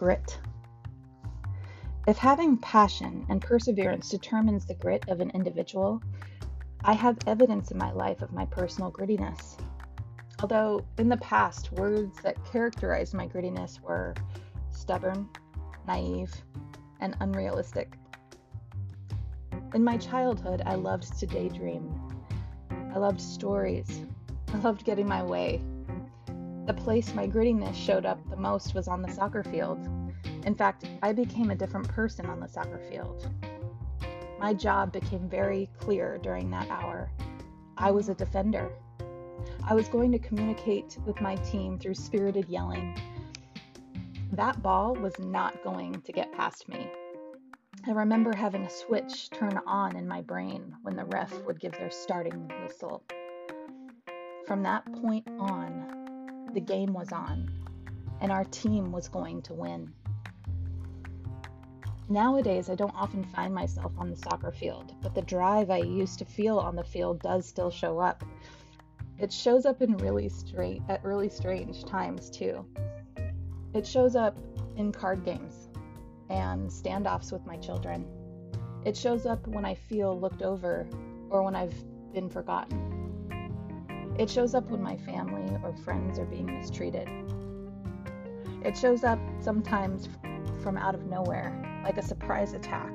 grit. If having passion and perseverance determines the grit of an individual, I have evidence in my life of my personal grittiness. Although in the past, words that characterized my grittiness were stubborn, naive, and unrealistic. In my childhood, I loved to daydream. I loved stories. I loved getting my way. The place my grittiness showed up the most was on the soccer field. In fact, I became a different person on the soccer field. My job became very clear during that hour. I was a defender. I was going to communicate with my team through spirited yelling. That ball was not going to get past me. I remember having a switch turn on in my brain when the ref would give their starting whistle. From that point on, the game was on, and our team was going to win. Nowadays, I don't often find myself on the soccer field, but the drive I used to feel on the field does still show up. It shows up in really strange at really strange times too. It shows up in card games and standoffs with my children. It shows up when I feel looked over or when I've been forgotten. It shows up when my family or friends are being mistreated. It shows up sometimes from out of nowhere, like a surprise attack.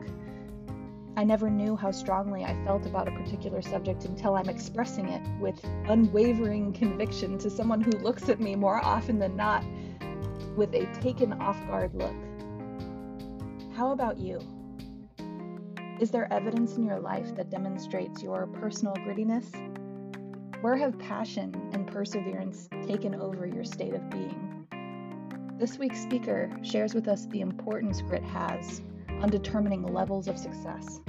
I never knew how strongly I felt about a particular subject until I'm expressing it with unwavering conviction to someone who looks at me more often than not with a taken off guard look. How about you? Is there evidence in your life that demonstrates your personal grittiness? Where have passion and perseverance taken over your state of being? This week's speaker shares with us the importance grit has on determining levels of success.